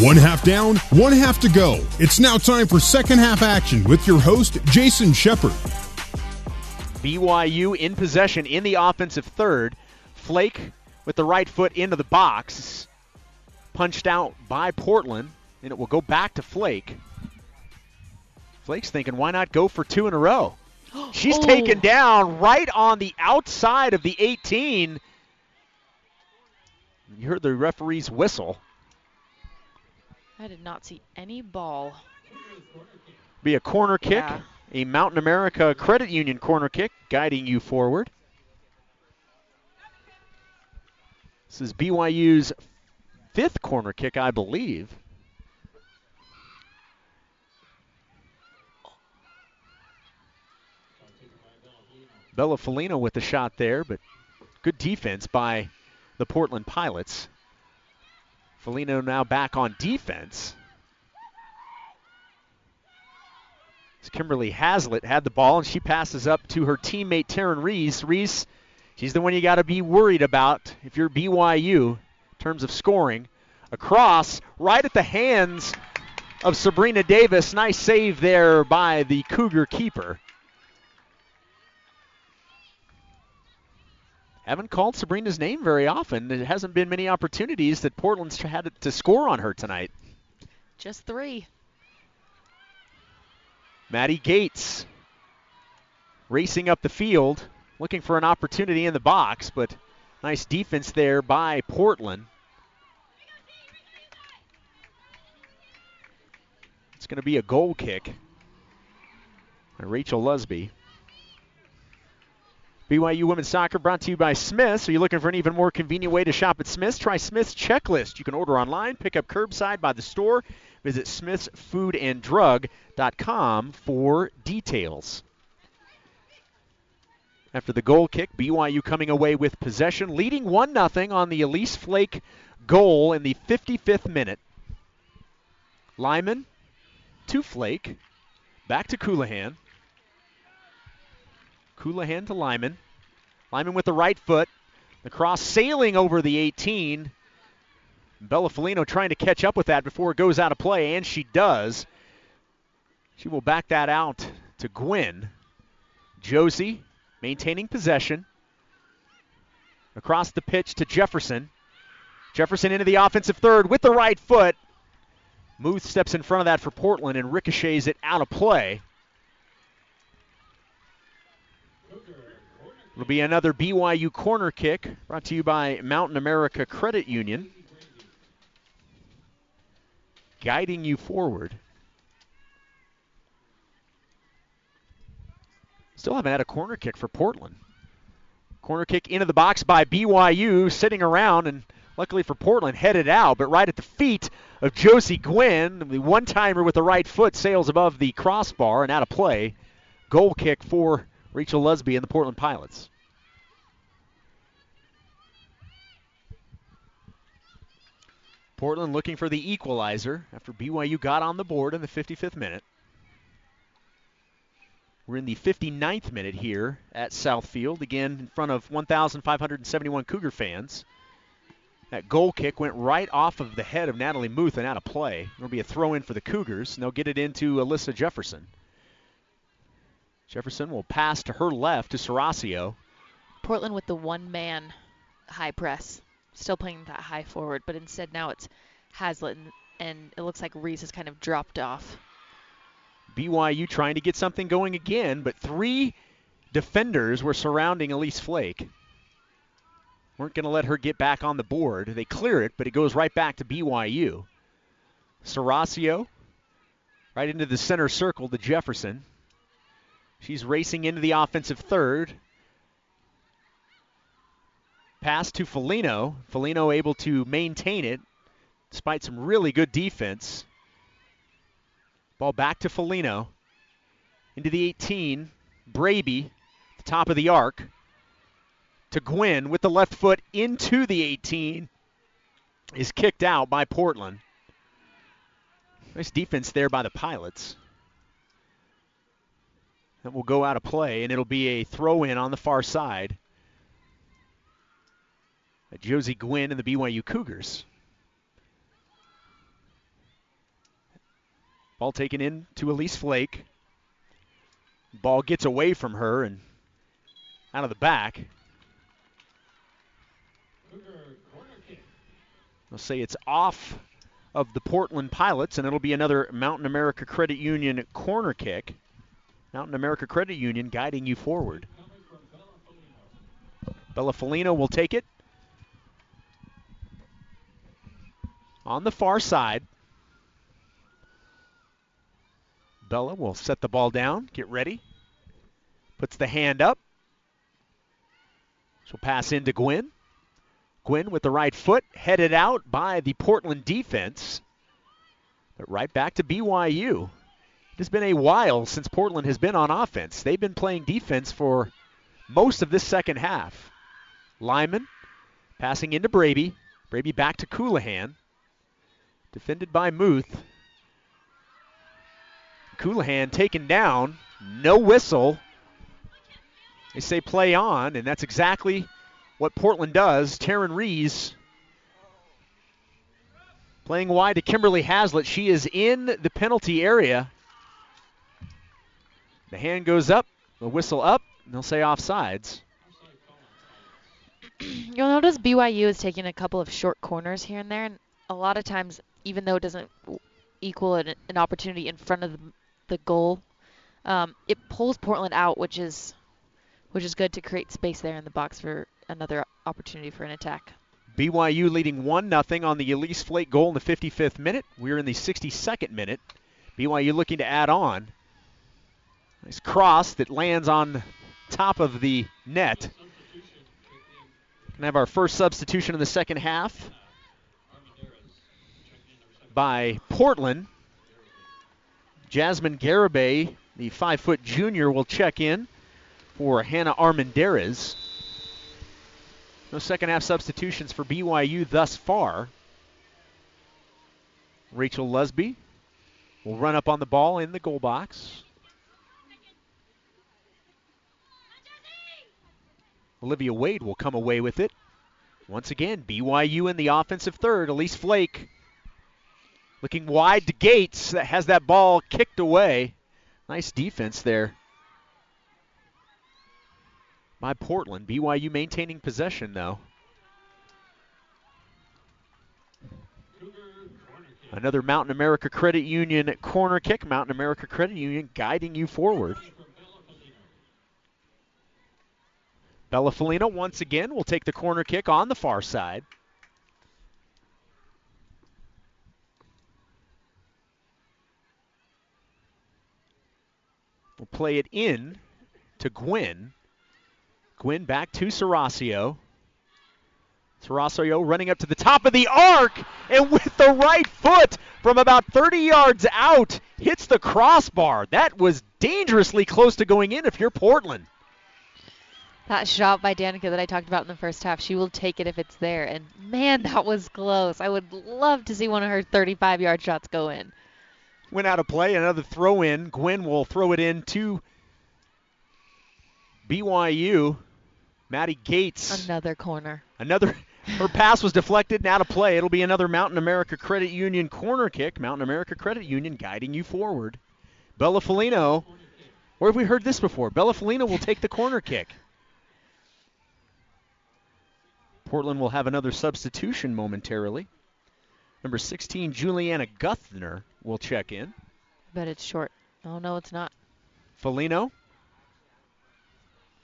One half down, one half to go. It's now time for second half action with your host, Jason Shepard. BYU in possession in the offensive third. Flake with the right foot into the box. Punched out by Portland, and it will go back to Flake. Flake's thinking, why not go for two in a row? She's Oh. taken down right on the outside of the 18. You heard the referee's whistle. I did not see any ball. Be a corner kick, Yeah. a Mountain America Credit Union corner kick, guiding you forward. This is BYU's fifth corner kick, I believe. Bella Felino with the shot there, but good defense by the Portland Pilots. Felino now back on defense. As Kimberly Hazlitt had the ball and she passes up to her teammate Taryn Reese. Reese, she's the one you got to be worried about if you're BYU in terms of scoring. Across, right at the hands of Sabrina Davis. Nice save there by the Cougar keeper. Haven't called Sabrina's name very often. There hasn't been many opportunities that Portland's had to score on her tonight. Just three. Maddie Gates racing up the field, looking for an opportunity in the box, but nice defense there by Portland. It's going to be a goal kick by Rachel Lusby. BYU Women's Soccer brought to you by Smith's. Are you looking for an even more convenient way to shop at Smith's? Try Smith's Checklist. You can order online, pick up curbside by the store. Visit smithsfoodanddrug.com for details. After the goal kick, BYU coming away with possession, leading 1 0 on the Elise Flake goal in the 55th minute. Lyman to Flake, back to Colohan. Colohan to Lyman. Lyman with the right foot. The cross sailing over the 18. Bella Felino trying to catch up with that before it goes out of play, and she does. She will back that out to Gwynn. Josie maintaining possession. Across the pitch to Jefferson. Jefferson into the offensive third with the right foot. Muth steps in front of that for Portland and ricochets it out of play. It'll be another BYU corner kick brought to you by Mountain America Credit Union. Guiding you forward. Still haven't had a corner kick for Portland. Corner kick into the box by BYU, sitting around, and luckily for Portland, headed out, but right at the feet of Josie Gwynn. The one timer with the right foot sails above the crossbar and out of play. Goal kick for Rachel Lusby and the Portland Pilots. Portland looking for the equalizer after BYU got on the board in the 55th minute. We're in the 59th minute here at South Field, again in front of 1,571 Cougar fans. That goal kick went right off of the head of Natalie Muth and out of play. It'll be a throw in for the Cougars, and they'll get it into Alyssa Jefferson. Jefferson will pass to her left to Serasio. Portland with the one man high press. Still playing that high forward, but instead now it's Hazlitt, and, and it looks like Reese has kind of dropped off. BYU trying to get something going again, but three defenders were surrounding Elise Flake. Weren't going to let her get back on the board. They clear it, but it goes right back to BYU. Serasio right into the center circle to Jefferson. She's racing into the offensive third. Pass to Felino. Felino able to maintain it despite some really good defense. Ball back to Felino. Into the 18. Braby, the top of the arc. To Gwynn with the left foot into the 18. Is kicked out by Portland. Nice defense there by the Pilots. That will go out of play, and it'll be a throw in on the far side. Josie Gwynn and the BYU Cougars. Ball taken in to Elise Flake. Ball gets away from her and out of the back. They'll say it's off of the Portland Pilots, and it'll be another Mountain America Credit Union corner kick. Mountain America Credit Union guiding you forward. Bella Felino will take it. On the far side. Bella will set the ball down, get ready. Puts the hand up. She'll pass into Gwynn. Gwynn with the right foot, headed out by the Portland defense. But right back to BYU. It has been a while since Portland has been on offense. They've been playing defense for most of this second half. Lyman passing into Braby. Braby back to Colohan. Defended by Muth. Colohan taken down. No whistle. They say play on, and that's exactly what Portland does. Taryn Rees playing wide to Kimberly Haslett. She is in the penalty area. The hand goes up, the whistle up, and they'll say offsides. You'll notice BYU is taking a couple of short corners here and there, and a lot of times, even though it doesn't equal an, an opportunity in front of the, the goal, um, it pulls Portland out, which is which is good to create space there in the box for another opportunity for an attack. BYU leading 1 0 on the Elise Flake goal in the 55th minute. We're in the 62nd minute. BYU looking to add on. Nice cross that lands on top of the net. Can have our first substitution in the second half by Portland. Jasmine Garibay, the five foot junior, will check in for Hannah Armendariz. No second half substitutions for BYU thus far. Rachel Lusby will run up on the ball in the goal box. Olivia Wade will come away with it. Once again, BYU in the offensive third. Elise Flake looking wide to Gates that has that ball kicked away. Nice defense there by Portland. BYU maintaining possession, though. Another Mountain America Credit Union corner kick. Mountain America Credit Union guiding you forward. Bella Felino once again will take the corner kick on the far side. We'll play it in to Gwynn. Gwynn back to Serasio. Serasio running up to the top of the arc and with the right foot from about 30 yards out hits the crossbar. That was dangerously close to going in if you're Portland. That shot by Danica that I talked about in the first half, she will take it if it's there. And man, that was close. I would love to see one of her 35 yard shots go in. Went out of play. Another throw in. Gwynn will throw it in to BYU. Maddie Gates. Another corner. Another. Her pass was deflected and out of play. It'll be another Mountain America Credit Union corner kick. Mountain America Credit Union guiding you forward. Bella Felino. Where have we heard this before? Bella Felino will take the corner kick. Portland will have another substitution momentarily. Number 16, Juliana Guthner will check in. But it's short. Oh, no, it's not. Felino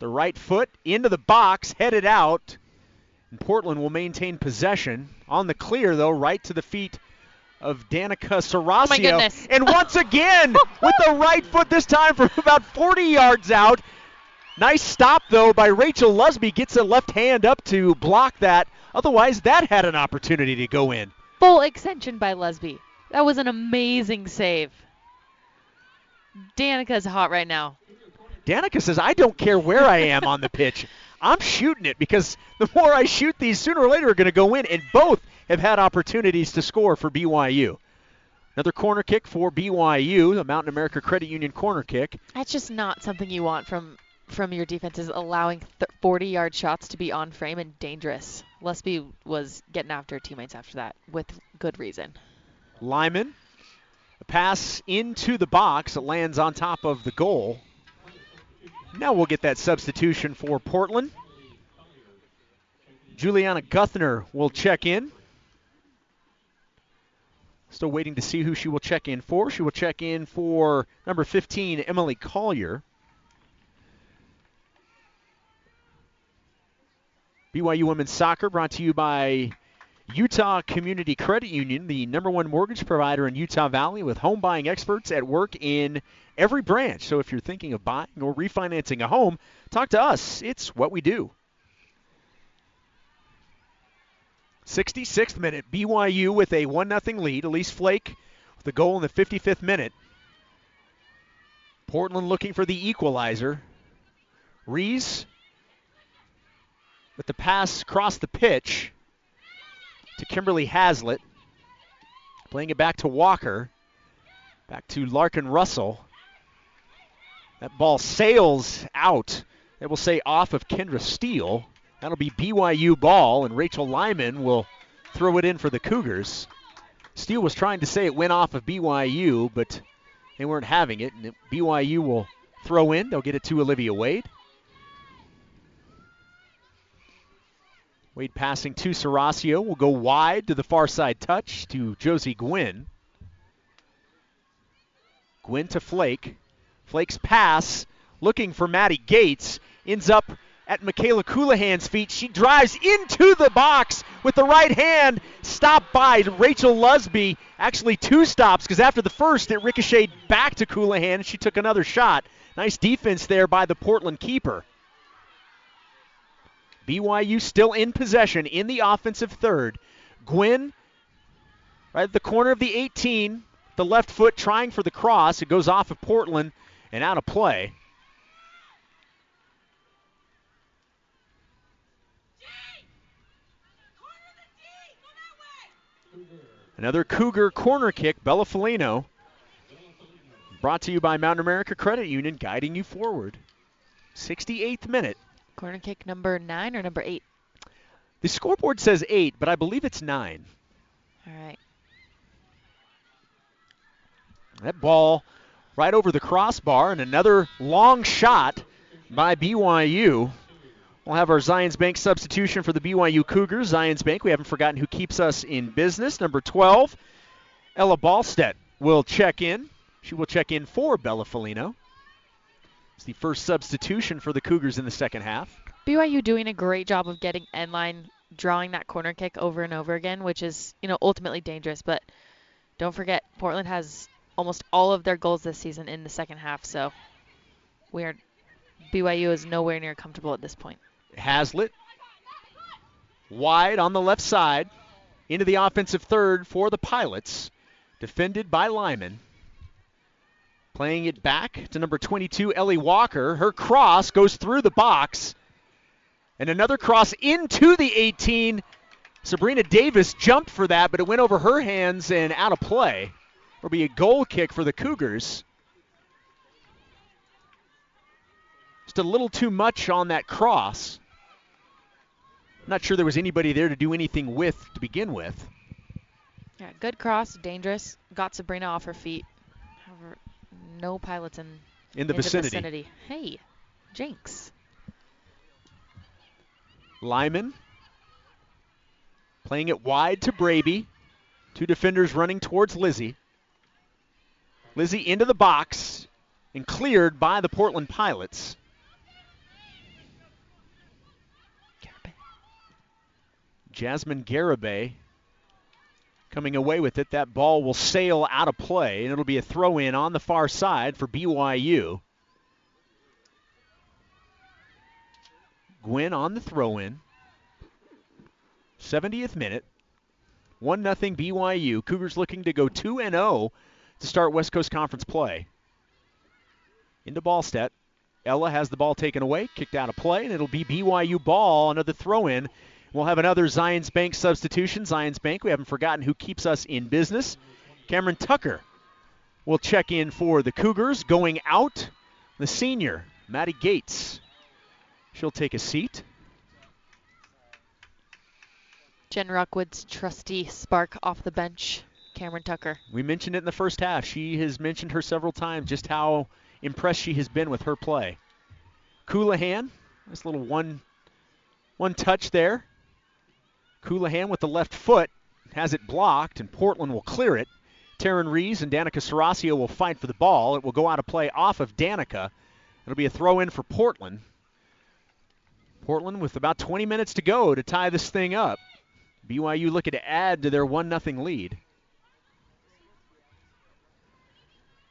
the right foot into the box, headed out. And Portland will maintain possession. On the clear, though, right to the feet of Danica Serasio. Oh my goodness. and once again, with the right foot, this time from about 40 yards out. Nice stop, though, by Rachel Lusby. Gets a left hand up to block that. Otherwise, that had an opportunity to go in. Full extension by Lusby. That was an amazing save. Danica's hot right now. Danica says, I don't care where I am on the pitch. I'm shooting it because the more I shoot these, sooner or later are going to go in. And both have had opportunities to score for BYU. Another corner kick for BYU, the Mountain America Credit Union corner kick. That's just not something you want from from your defenses, allowing 40 yard shots to be on frame and dangerous. Lusby was getting after teammates after that with good reason. Lyman A pass into the box. It lands on top of the goal. Now we'll get that substitution for Portland. Juliana Guthner will check in. Still waiting to see who she will check in for. She will check in for number 15, Emily Collier. BYU Women's Soccer brought to you by Utah Community Credit Union, the number one mortgage provider in Utah Valley with home buying experts at work in every branch. So if you're thinking of buying or refinancing a home, talk to us. It's what we do. 66th minute, BYU with a 1 0 lead. Elise Flake with the goal in the 55th minute. Portland looking for the equalizer. Rees with the pass across the pitch to Kimberly Haslett. Playing it back to Walker. Back to Larkin Russell. That ball sails out. It will say off of Kendra Steele. That'll be BYU ball, and Rachel Lyman will throw it in for the Cougars. Steele was trying to say it went off of BYU, but they weren't having it. And BYU will throw in. They'll get it to Olivia Wade. Wade passing to Serasio will go wide to the far side touch to Josie Gwynn. Gwynn to Flake. Flake's pass looking for Maddie Gates ends up at Michaela Colohan's feet. She drives into the box with the right hand, stopped by Rachel Lusby. Actually, two stops because after the first, it ricocheted back to Colohan and she took another shot. Nice defense there by the Portland keeper. BYU still in possession in the offensive third. Gwynn, right at the corner of the 18, the left foot trying for the cross. It goes off of Portland and out of play. Another Cougar corner kick, Bella Felino. Brought to you by Mountain America Credit Union, guiding you forward. 68th minute. Corner kick number nine or number eight? The scoreboard says eight, but I believe it's nine. All right. That ball right over the crossbar, and another long shot by BYU. We'll have our Zions Bank substitution for the BYU Cougars. Zions Bank, we haven't forgotten who keeps us in business. Number 12, Ella Ballstedt will check in. She will check in for Bella Felino. It's the first substitution for the Cougars in the second half. BYU doing a great job of getting end line drawing that corner kick over and over again, which is, you know, ultimately dangerous. But don't forget, Portland has almost all of their goals this season in the second half, so we are BYU is nowhere near comfortable at this point. Haslett wide on the left side into the offensive third for the Pilots, defended by Lyman. Playing it back to number 22, Ellie Walker. Her cross goes through the box. And another cross into the 18. Sabrina Davis jumped for that, but it went over her hands and out of play. It'll be a goal kick for the Cougars. Just a little too much on that cross. Not sure there was anybody there to do anything with to begin with. Yeah, good cross, dangerous. Got Sabrina off her feet. No pilots in, in the, in vicinity. the vicinity. Hey, Jinx. Lyman playing it wide to Braby. Two defenders running towards Lizzie. Lizzie into the box and cleared by the Portland Pilots. Jasmine Garibay coming away with it. That ball will sail out of play, and it'll be a throw in on the far side for BYU. Gwynn on the throw in. 70th minute. 1 0 BYU. Cougars looking to go 2 0 to start West Coast Conference play. Into Ballstedt. Ella has the ball taken away, kicked out of play, and it'll be BYU ball. Another throw in We'll have another Zions Bank substitution. Zions Bank, we haven't forgotten who keeps us in business. Cameron Tucker will check in for the Cougars. Going out, the senior, Maddie Gates. She'll take a seat. Jen Rockwood's trusty spark off the bench. Cameron Tucker. We mentioned it in the first half. She has mentioned her several times just how impressed she has been with her play. Colohan, nice little one one touch there. Colohan with the left foot has it blocked, and Portland will clear it. Taryn Rees and Danica Serasio will fight for the ball. It will go out of play off of Danica. It'll be a throw in for Portland. Portland with about 20 minutes to go to tie this thing up. BYU looking to add to their 1 0 lead.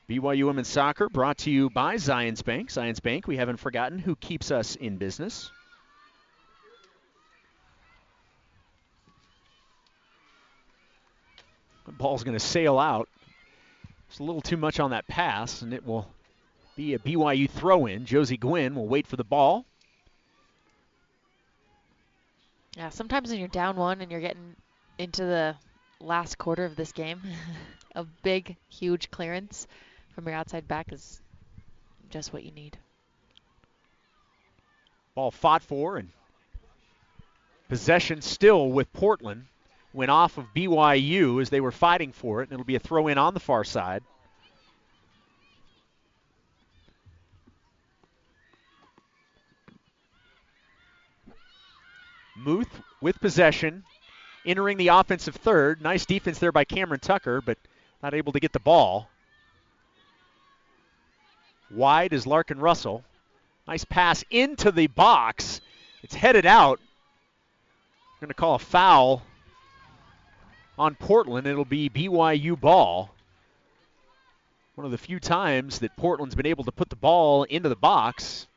BYU Women's Soccer brought to you by Zions Bank. Zions Bank, we haven't forgotten who keeps us in business. The ball's going to sail out. It's a little too much on that pass, and it will be a BYU throw in. Josie Gwynn will wait for the ball. Yeah, sometimes when you're down one and you're getting into the last quarter of this game, a big, huge clearance from your outside back is just what you need. Ball fought for and possession still with Portland. Went off of BYU as they were fighting for it, and it'll be a throw in on the far side. Muth with possession, entering the offensive third. Nice defense there by Cameron Tucker, but not able to get the ball. Wide is Larkin Russell. Nice pass into the box. It's headed out. Going to call a foul on Portland. It'll be BYU ball. One of the few times that Portland's been able to put the ball into the box.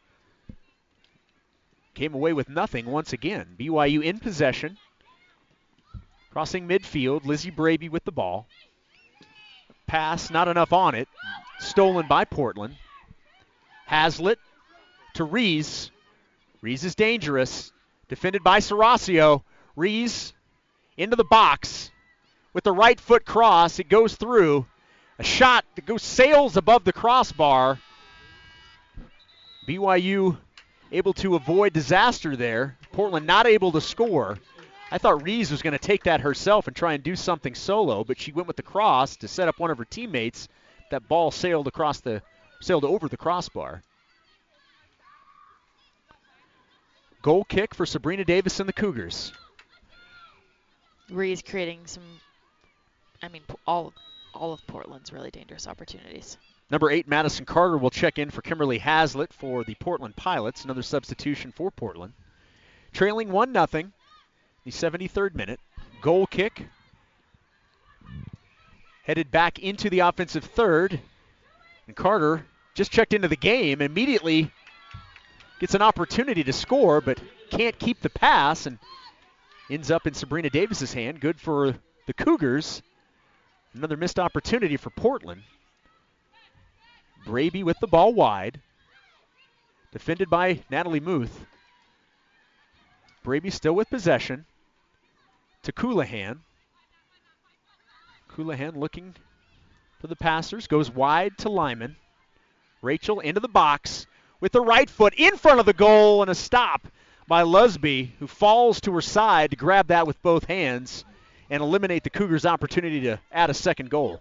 Came away with nothing once again. BYU in possession. Crossing midfield, Lizzie Braby with the ball. Pass, not enough on it. Stolen by Portland. Hazlitt to Rees. Rees is dangerous. Defended by Serasio. Rees into the box with the right foot cross. It goes through. A shot that goes sails above the crossbar. BYU able to avoid disaster there. Portland not able to score. I thought Rees was going to take that herself and try and do something solo, but she went with the cross to set up one of her teammates. That ball sailed across the sailed over the crossbar. Goal kick for Sabrina Davis and the Cougars. Rees creating some, I mean, all all of Portland's really dangerous opportunities. Number eight, Madison Carter will check in for Kimberly Hazlitt for the Portland Pilots. Another substitution for Portland. Trailing 1 0, the 73rd minute. Goal kick. Headed back into the offensive third. And Carter just checked into the game, immediately gets an opportunity to score, but can't keep the pass and ends up in Sabrina Davis's hand. Good for the Cougars. Another missed opportunity for Portland. Braby with the ball wide. Defended by Natalie Muth. Braby still with possession. To Colohan. Colohan looking for the passers. Goes wide to Lyman. Rachel into the box with the right foot in front of the goal and a stop by Lusby, who falls to her side to grab that with both hands and eliminate the Cougars' opportunity to add a second goal.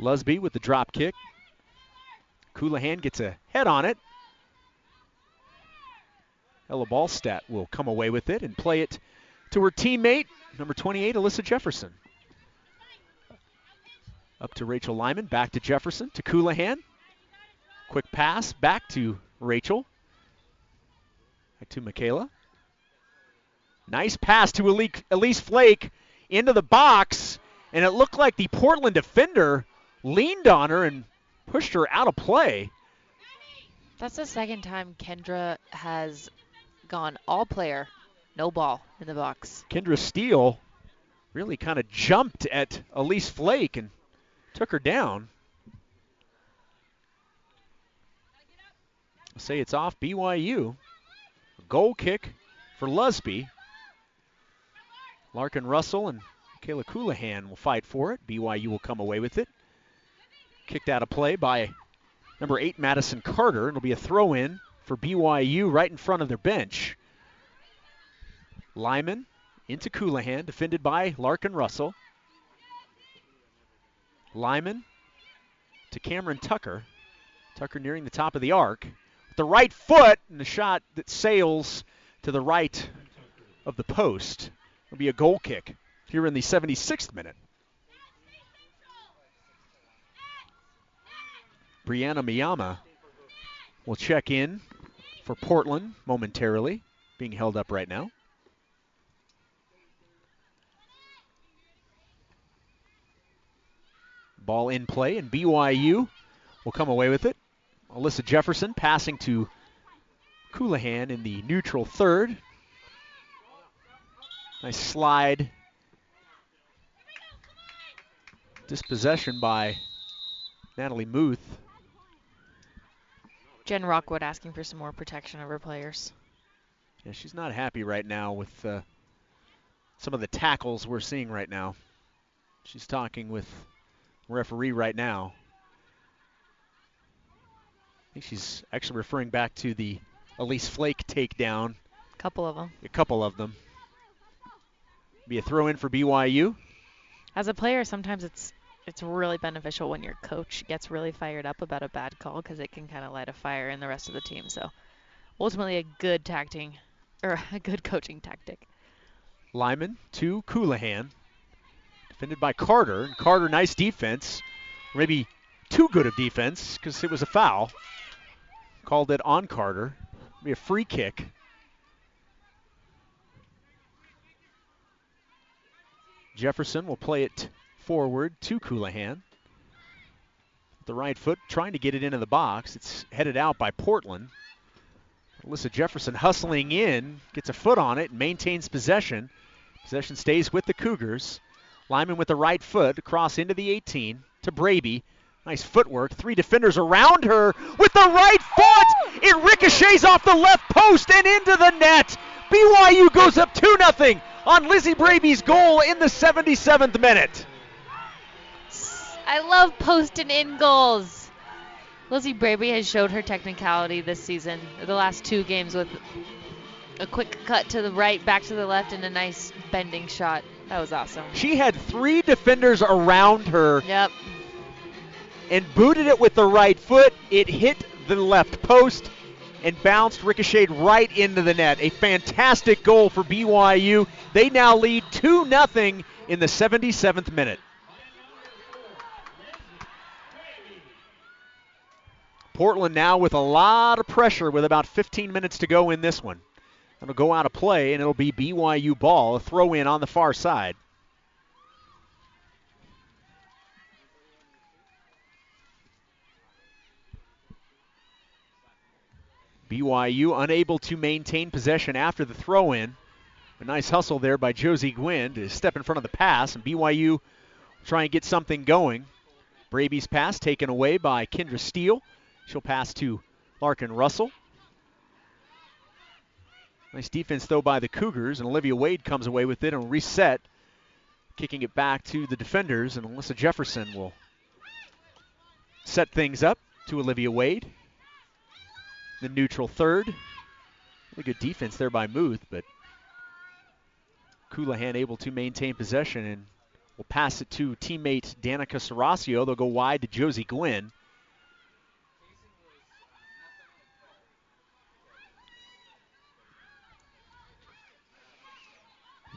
Lusby with the drop kick. Colohan gets a head on it. Ella Ballstedt will come away with it and play it to her teammate, number 28, Alyssa Jefferson. Up to Rachel Lyman, back to Jefferson, to Colohan. Quick pass back to Rachel. Back to Michaela. Nice pass to Elise Flake into the box, and it looked like the Portland defender leaned on her and pushed her out of play. That's the second time Kendra has gone all player, no ball in the box. Kendra Steele really kind of jumped at Elise Flake and took her down. Say it's off BYU. goal kick for Lusby. Larkin Russell and Kayla Colohan will fight for it. BYU will come away with it. Kicked out of play by number eight, Madison Carter. It'll be a throw in for BYU right in front of their bench. Lyman into Colohan, defended by Larkin Russell. Lyman to Cameron Tucker. Tucker nearing the top of the arc. The right foot, and the shot that sails to the right of the post. It'll be a goal kick here in the 76th minute. Brianna Miyama will check in for Portland momentarily, being held up right now. Ball in play, and BYU will come away with it. Alyssa Jefferson passing to Colohan in the neutral third. Nice slide. Dispossession by Natalie Muth. Jen Rockwood asking for some more protection of her players. Yeah, she's not happy right now with uh, some of the tackles we're seeing right now. She's talking with referee right now. Think she's actually referring back to the Elise Flake takedown. A couple of them. A couple of them. Be a throw in for BYU. As a player, sometimes it's it's really beneficial when your coach gets really fired up about a bad call because it can kind of light a fire in the rest of the team. So ultimately, a good tacting or a good coaching tactic. Lyman to Colohan. Defended by Carter. And Carter, nice defense. Maybe too good of defense because it was a foul. Called it on Carter. Be a free kick. Jefferson will play it forward to Colohan. The right foot trying to get it into the box. It's headed out by Portland. Alyssa Jefferson hustling in, gets a foot on it, and maintains possession. Possession stays with the Cougars. Lyman with the right foot across into the 18 to Braby. Nice footwork. Three defenders around her with the right foot. It ricochets off the left post and into the net. BYU goes up 2 0 on Lizzie Braby's goal in the 77th minute. I love posting in goals. Lizzie Braby has showed her technicality this season. The last two games with a quick cut to the right, back to the left, and a nice bending shot. That was awesome. She had three defenders around her. Yep. And booted it with the right foot. It hit the left post and bounced, ricocheted right into the net. A fantastic goal for BYU. They now lead 2 0 in the 77th minute. Portland now with a lot of pressure with about 15 minutes to go in this one. It'll go out of play and it'll be BYU ball, a throw in on the far side. BYU unable to maintain possession after the throw in. A nice hustle there by Josie Gwynn to step in front of the pass, and BYU try and get something going. Braby's pass taken away by Kendra Steele. She'll pass to Larkin Russell. Nice defense, though, by the Cougars, and Olivia Wade comes away with it and reset, kicking it back to the defenders, and Alyssa Jefferson will set things up to Olivia Wade. The neutral third. Really good defense there by Muth, but Colohan able to maintain possession and will pass it to teammate Danica Serasio. They'll go wide to Josie Gwynn.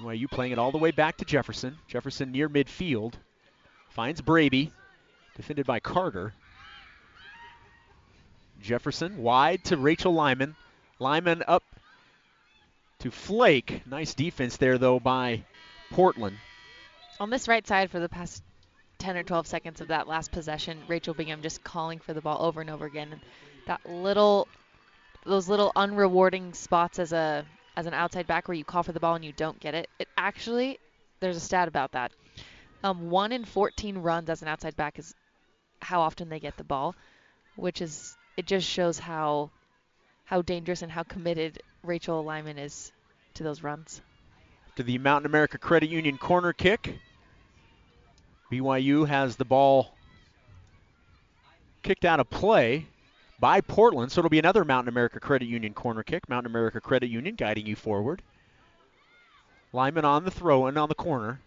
BYU playing it all the way back to Jefferson. Jefferson near midfield. Finds Braby. Defended by Carter. Jefferson wide to Rachel Lyman. Lyman up to Flake. Nice defense there, though, by Portland. On this right side for the past 10 or 12 seconds of that last possession, Rachel Bingham just calling for the ball over and over again. That little, those little unrewarding spots as a as an outside back where you call for the ball and you don't get it. It actually, there's a stat about that. Um, one in 14 runs as an outside back is how often they get the ball, which is it just shows how how dangerous and how committed Rachel Lyman is to those runs. To the Mountain America Credit Union corner kick. BYU has the ball kicked out of play by Portland. So it'll be another Mountain America Credit Union corner kick. Mountain America Credit Union guiding you forward. Lyman on the throw and on the corner.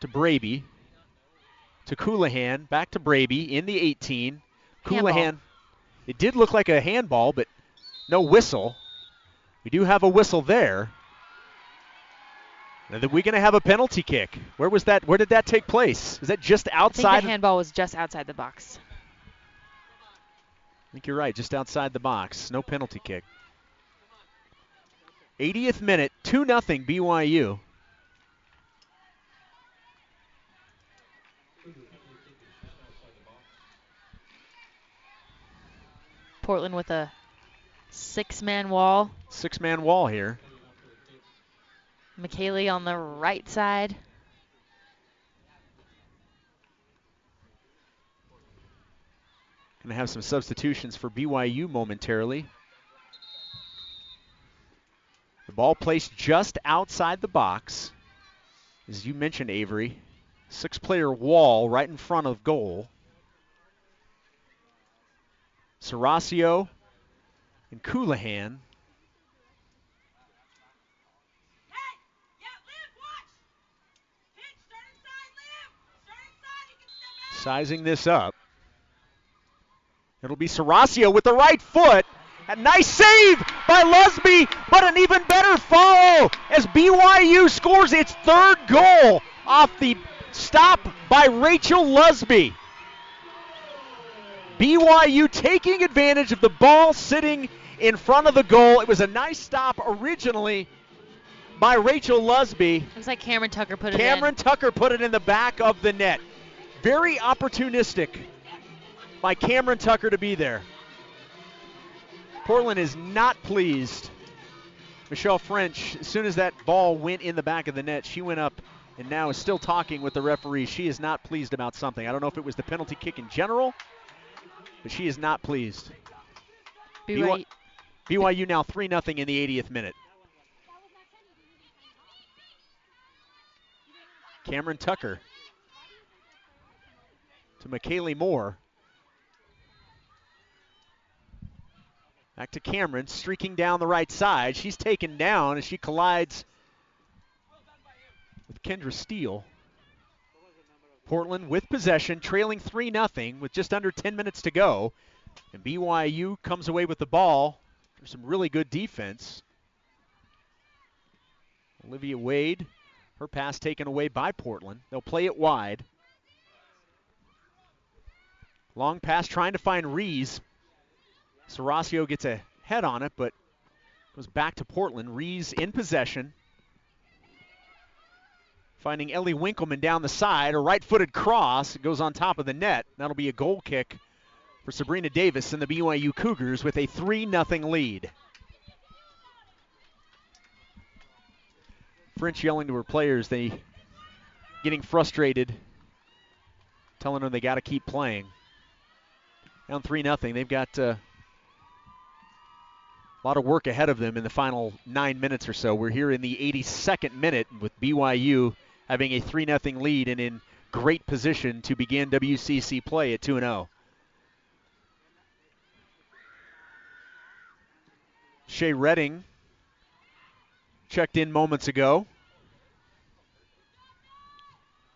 To Braby. To Colohan. Back to Braby in the 18. Colohan. It did look like a handball, but no whistle. We do have a whistle there. And are we going to have a penalty kick? Where was that? Where did that take place? Is that just outside? I think the handball was just outside the box. I think you're right, just outside the box. No penalty kick. 80th minute, 2 0 BYU. Portland with a six man wall. Six man wall here. McKaylee on the right side. Going to have some substitutions for BYU momentarily. The ball placed just outside the box. As you mentioned, Avery, six player wall right in front of goal. Serasio and Colohan sizing this up. It'll be Serasio with the right foot. A nice save by Lusby, but an even better follow as BYU scores its third goal off the stop by Rachel Lusby. BYU taking advantage of the ball sitting in front of the goal. It was a nice stop originally by Rachel Lusby. Looks like Cameron Tucker put it Cameron in. Cameron Tucker put it in the back of the net. Very opportunistic by Cameron Tucker to be there. Portland is not pleased. Michelle French, as soon as that ball went in the back of the net, she went up and now is still talking with the referee. She is not pleased about something. I don't know if it was the penalty kick in general, but she is not pleased. BYU, BYU now 3 0 in the 80th minute. Cameron Tucker to McKaylee Moore. Back to Cameron, streaking down the right side. She's taken down as she collides with Kendra Steele. Portland with possession, trailing 3 0 with just under 10 minutes to go. And BYU comes away with the ball. There's some really good defense. Olivia Wade, her pass taken away by Portland. They'll play it wide. Long pass trying to find Rees. Serasio gets a head on it, but goes back to Portland. Rees in possession. Finding Ellie Winkleman down the side. A right footed cross. Goes on top of the net. That'll be a goal kick for Sabrina Davis and the BYU Cougars with a 3 0 lead. French yelling to her players, they getting frustrated, telling them they got to keep playing. Down 3 0. They've got uh, a lot of work ahead of them in the final nine minutes or so. We're here in the 82nd minute with BYU having a 3 0 lead and in great position to begin WCC play at 2 0. Shea Redding checked in moments ago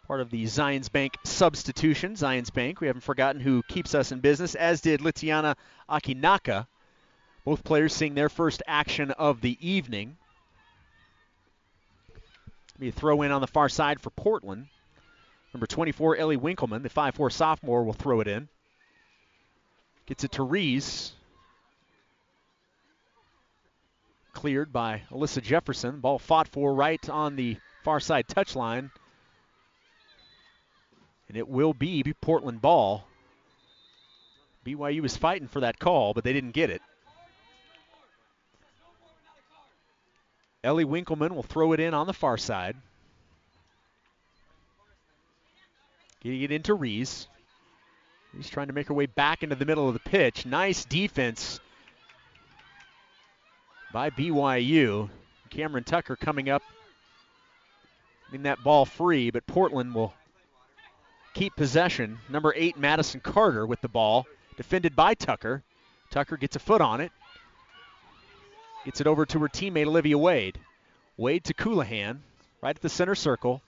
part of the Zions Bank substitution. Zions Bank, we haven't forgotten who keeps us in business, as did Litiana Akinaka. Both players seeing their first action of the evening. Be a throw in on the far side for Portland. Number 24, Ellie Winkleman, the 5'4 sophomore, will throw it in. Gets it to Rees. Cleared by Alyssa Jefferson. Ball fought for right on the far side touchline and it will be Portland ball. BYU was fighting for that call, but they didn't get it. Ellie Winkleman will throw it in on the far side. Getting it into Rees. He's trying to make her way back into the middle of the pitch. Nice defense by BYU. Cameron Tucker coming up in that ball free, but Portland will keep possession. Number eight, Madison Carter with the ball, defended by Tucker. Tucker gets a foot on it. Gets it over to her teammate Olivia Wade. Wade to Colohan, right at the center circle.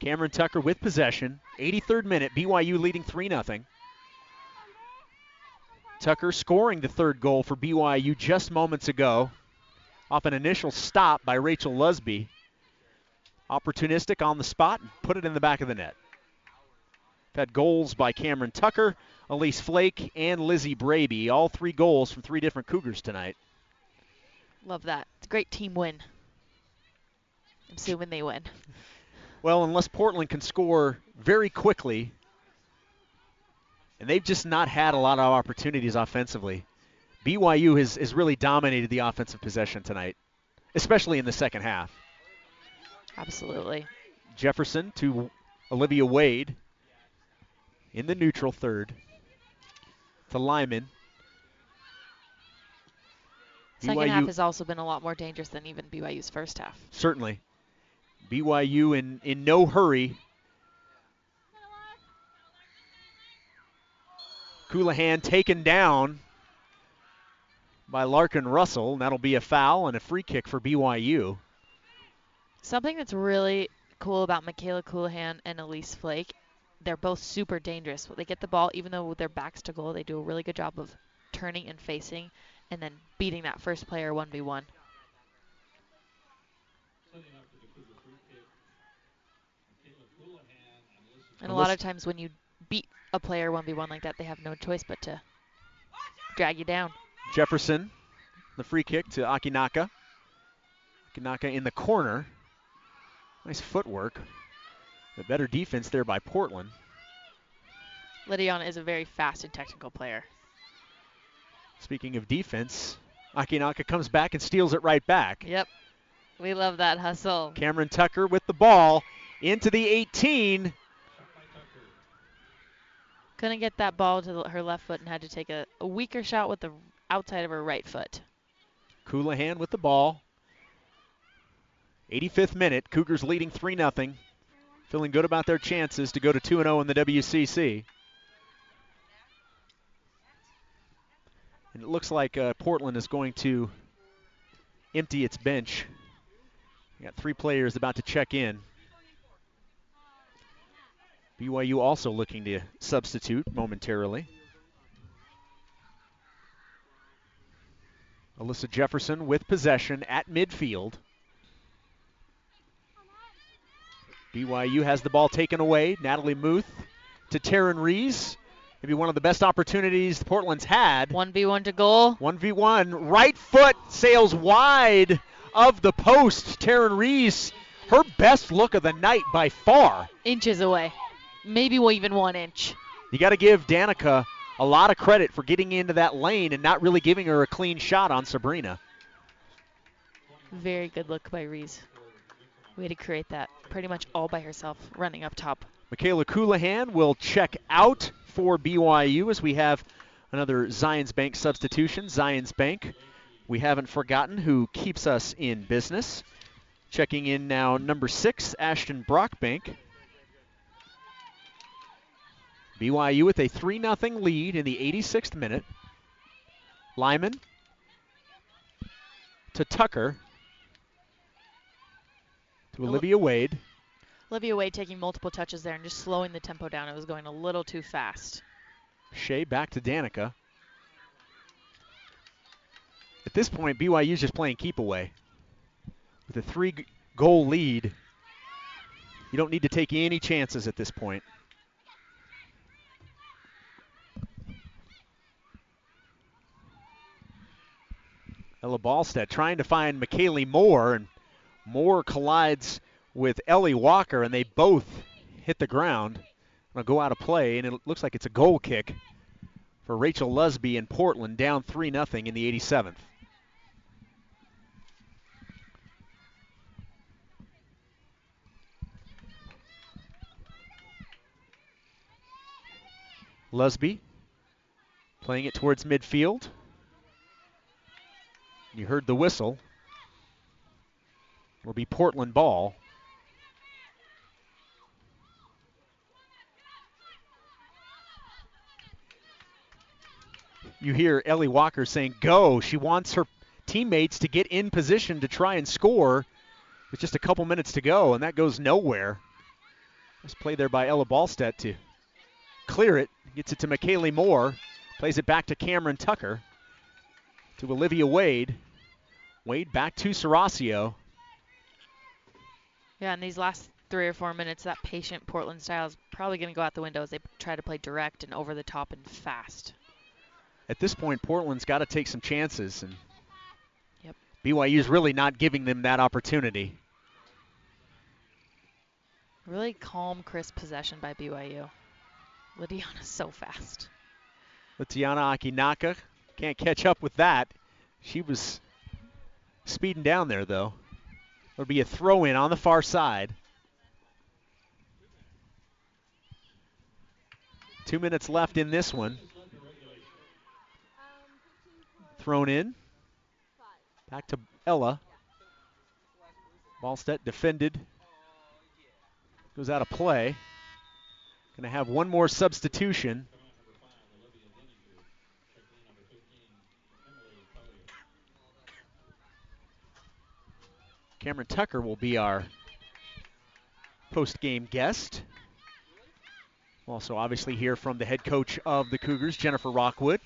Cameron Tucker with possession. 83rd minute, BYU leading 3 0. Tucker scoring the third goal for BYU just moments ago off an initial stop by Rachel Lusby. Opportunistic on the spot and put it in the back of the net. We've had goals by Cameron Tucker, Elise Flake, and Lizzie Braby. All three goals from three different Cougars tonight. Love that. It's a great team win. I'm assuming they win. Well, unless Portland can score very quickly, and they've just not had a lot of opportunities offensively. BYU has, has really dominated the offensive possession tonight, especially in the second half. Absolutely. Jefferson to Olivia Wade in the neutral third to Lyman. Second BYU half has also been a lot more dangerous than even BYU's first half. Certainly. BYU in, in no hurry. Colohan taken down by Larkin Russell, and that'll be a foul and a free kick for BYU. Something that's really cool about Michaela Colohan and Elise Flake, they're both super dangerous. They get the ball, even though with their backs to goal, they do a really good job of turning and facing and then beating that first player 1v1. And a lot of times when you beat a player 1v1 like that, they have no choice but to drag you down. Jefferson, the free kick to Akinaka. Akinaka in the corner. Nice footwork. The better defense there by Portland. Lydiana is a very fast and technical player. Speaking of defense, Akinaka comes back and steals it right back. Yep. We love that hustle. Cameron Tucker with the ball into the 18. Couldn't get that ball to her left foot and had to take a, a weaker shot with the outside of her right foot. Colohan with the ball. 85th minute, Cougars leading 3 0. Feeling good about their chances to go to 2 0 in the WCC. And it looks like uh, Portland is going to empty its bench. We got three players about to check in. BYU also looking to substitute momentarily. Alyssa Jefferson with possession at midfield. BYU has the ball taken away. Natalie Muth to Taryn Rees. Maybe one of the best opportunities the Portland's had. 1v1 to goal. 1v1. Right foot sails wide of the post. Taryn Reese, her best look of the night by far. Inches away. Maybe even one inch. You got to give Danica a lot of credit for getting into that lane and not really giving her a clean shot on Sabrina. Very good look by Reese. Way to create that pretty much all by herself, running up top. Michaela Colohan will check out for BYU as we have another Zions Bank substitution. Zions Bank, we haven't forgotten who keeps us in business. Checking in now, number six, Ashton Brockbank. BYU with a 3 0 lead in the 86th minute. Lyman to Tucker to Olivia Wade. Olivia Wade taking multiple touches there and just slowing the tempo down. It was going a little too fast. Shea back to Danica. At this point, BYU's just playing keep away. With a three goal lead, you don't need to take any chances at this point. Ella Ballstedt trying to find McKaylee Moore, and Moore collides with Ellie Walker, and they both hit the ground. Will go out of play, and it looks like it's a goal kick for Rachel Lusby in Portland, down 3 0 in the 87th. Lusby playing it towards midfield. You heard the whistle. It'll be Portland ball. You hear Ellie Walker saying, go. She wants her teammates to get in position to try and score with just a couple minutes to go, and that goes nowhere. Nice play there by Ella Ballstedt to clear it. Gets it to McKaylee Moore. Plays it back to Cameron Tucker. To Olivia Wade. Wade back to Serasio. Yeah, in these last three or four minutes, that patient Portland style is probably going to go out the window as they try to play direct and over the top and fast. At this point, Portland's got to take some chances, and yep. BYU's really not giving them that opportunity. Really calm, crisp possession by BYU. Lidiana's so fast. Litiana Akinaka can't catch up with that. She was speeding down there, though. It'll be a throw in on the far side. Two minutes left in this one. Thrown in. Back to Ella. Ballstedt defended. Goes out of play. Going to have one more substitution. Cameron Tucker will be our post game guest. Also, obviously, hear from the head coach of the Cougars, Jennifer Rockwood.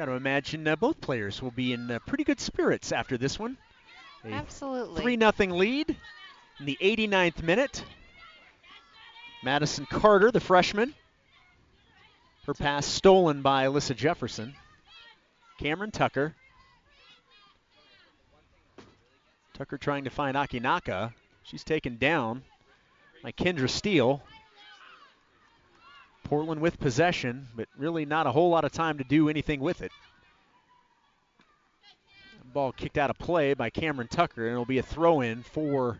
Got to imagine uh, both players will be in uh, pretty good spirits after this one. A Absolutely. 3 0 lead in the 89th minute. Madison Carter, the freshman. Her pass stolen by Alyssa Jefferson. Cameron Tucker. Tucker trying to find Akinaka. She's taken down by Kendra Steele. Portland with possession, but really not a whole lot of time to do anything with it. Ball kicked out of play by Cameron Tucker, and it'll be a throw in for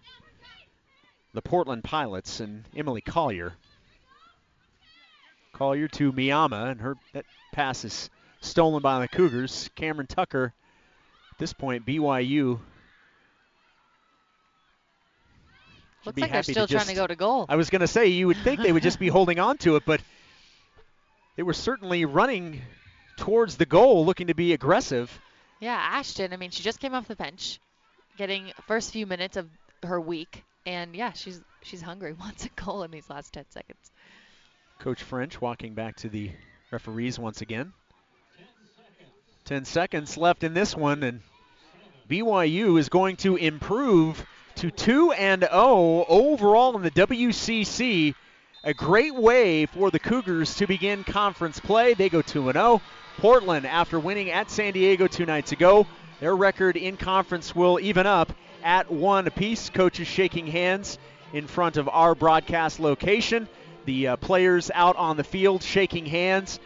the Portland Pilots and Emily Collier. Collier to Miyama, and her that pass is stolen by the Cougars. Cameron Tucker, at this point, BYU. Looks like they're still to trying to go to goal. I was going to say, you would think they would just be holding on to it, but they were certainly running towards the goal, looking to be aggressive. Yeah, Ashton, I mean, she just came off the bench, getting first few minutes of her week and yeah, she's she's hungry. Wants a goal in these last 10 seconds. Coach French walking back to the referees once again. 10 seconds left in this one, and BYU is going to improve to 2 and 0 overall in the WCC. A great way for the Cougars to begin conference play. They go 2 0. Portland, after winning at San Diego two nights ago, their record in conference will even up at one apiece. Coaches shaking hands in front of our broadcast location. The uh, players out on the field shaking hands.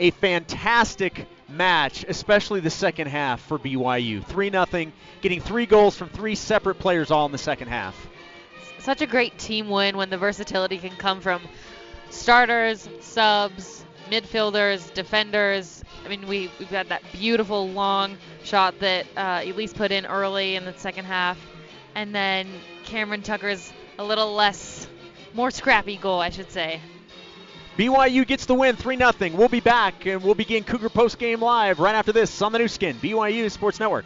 A fantastic match, especially the second half for BYU. 3 0, getting three goals from three separate players all in the second half. Such a great team win when the versatility can come from starters, subs, midfielders, defenders. I mean, we, we've got that beautiful long shot that uh, Elise put in early in the second half. And then Cameron Tucker's a little less, more scrappy goal, I should say. BYU gets the win 3 0. We'll be back and we'll begin Cougar Post Game Live right after this on the Nu Skin, BYU Sports Network.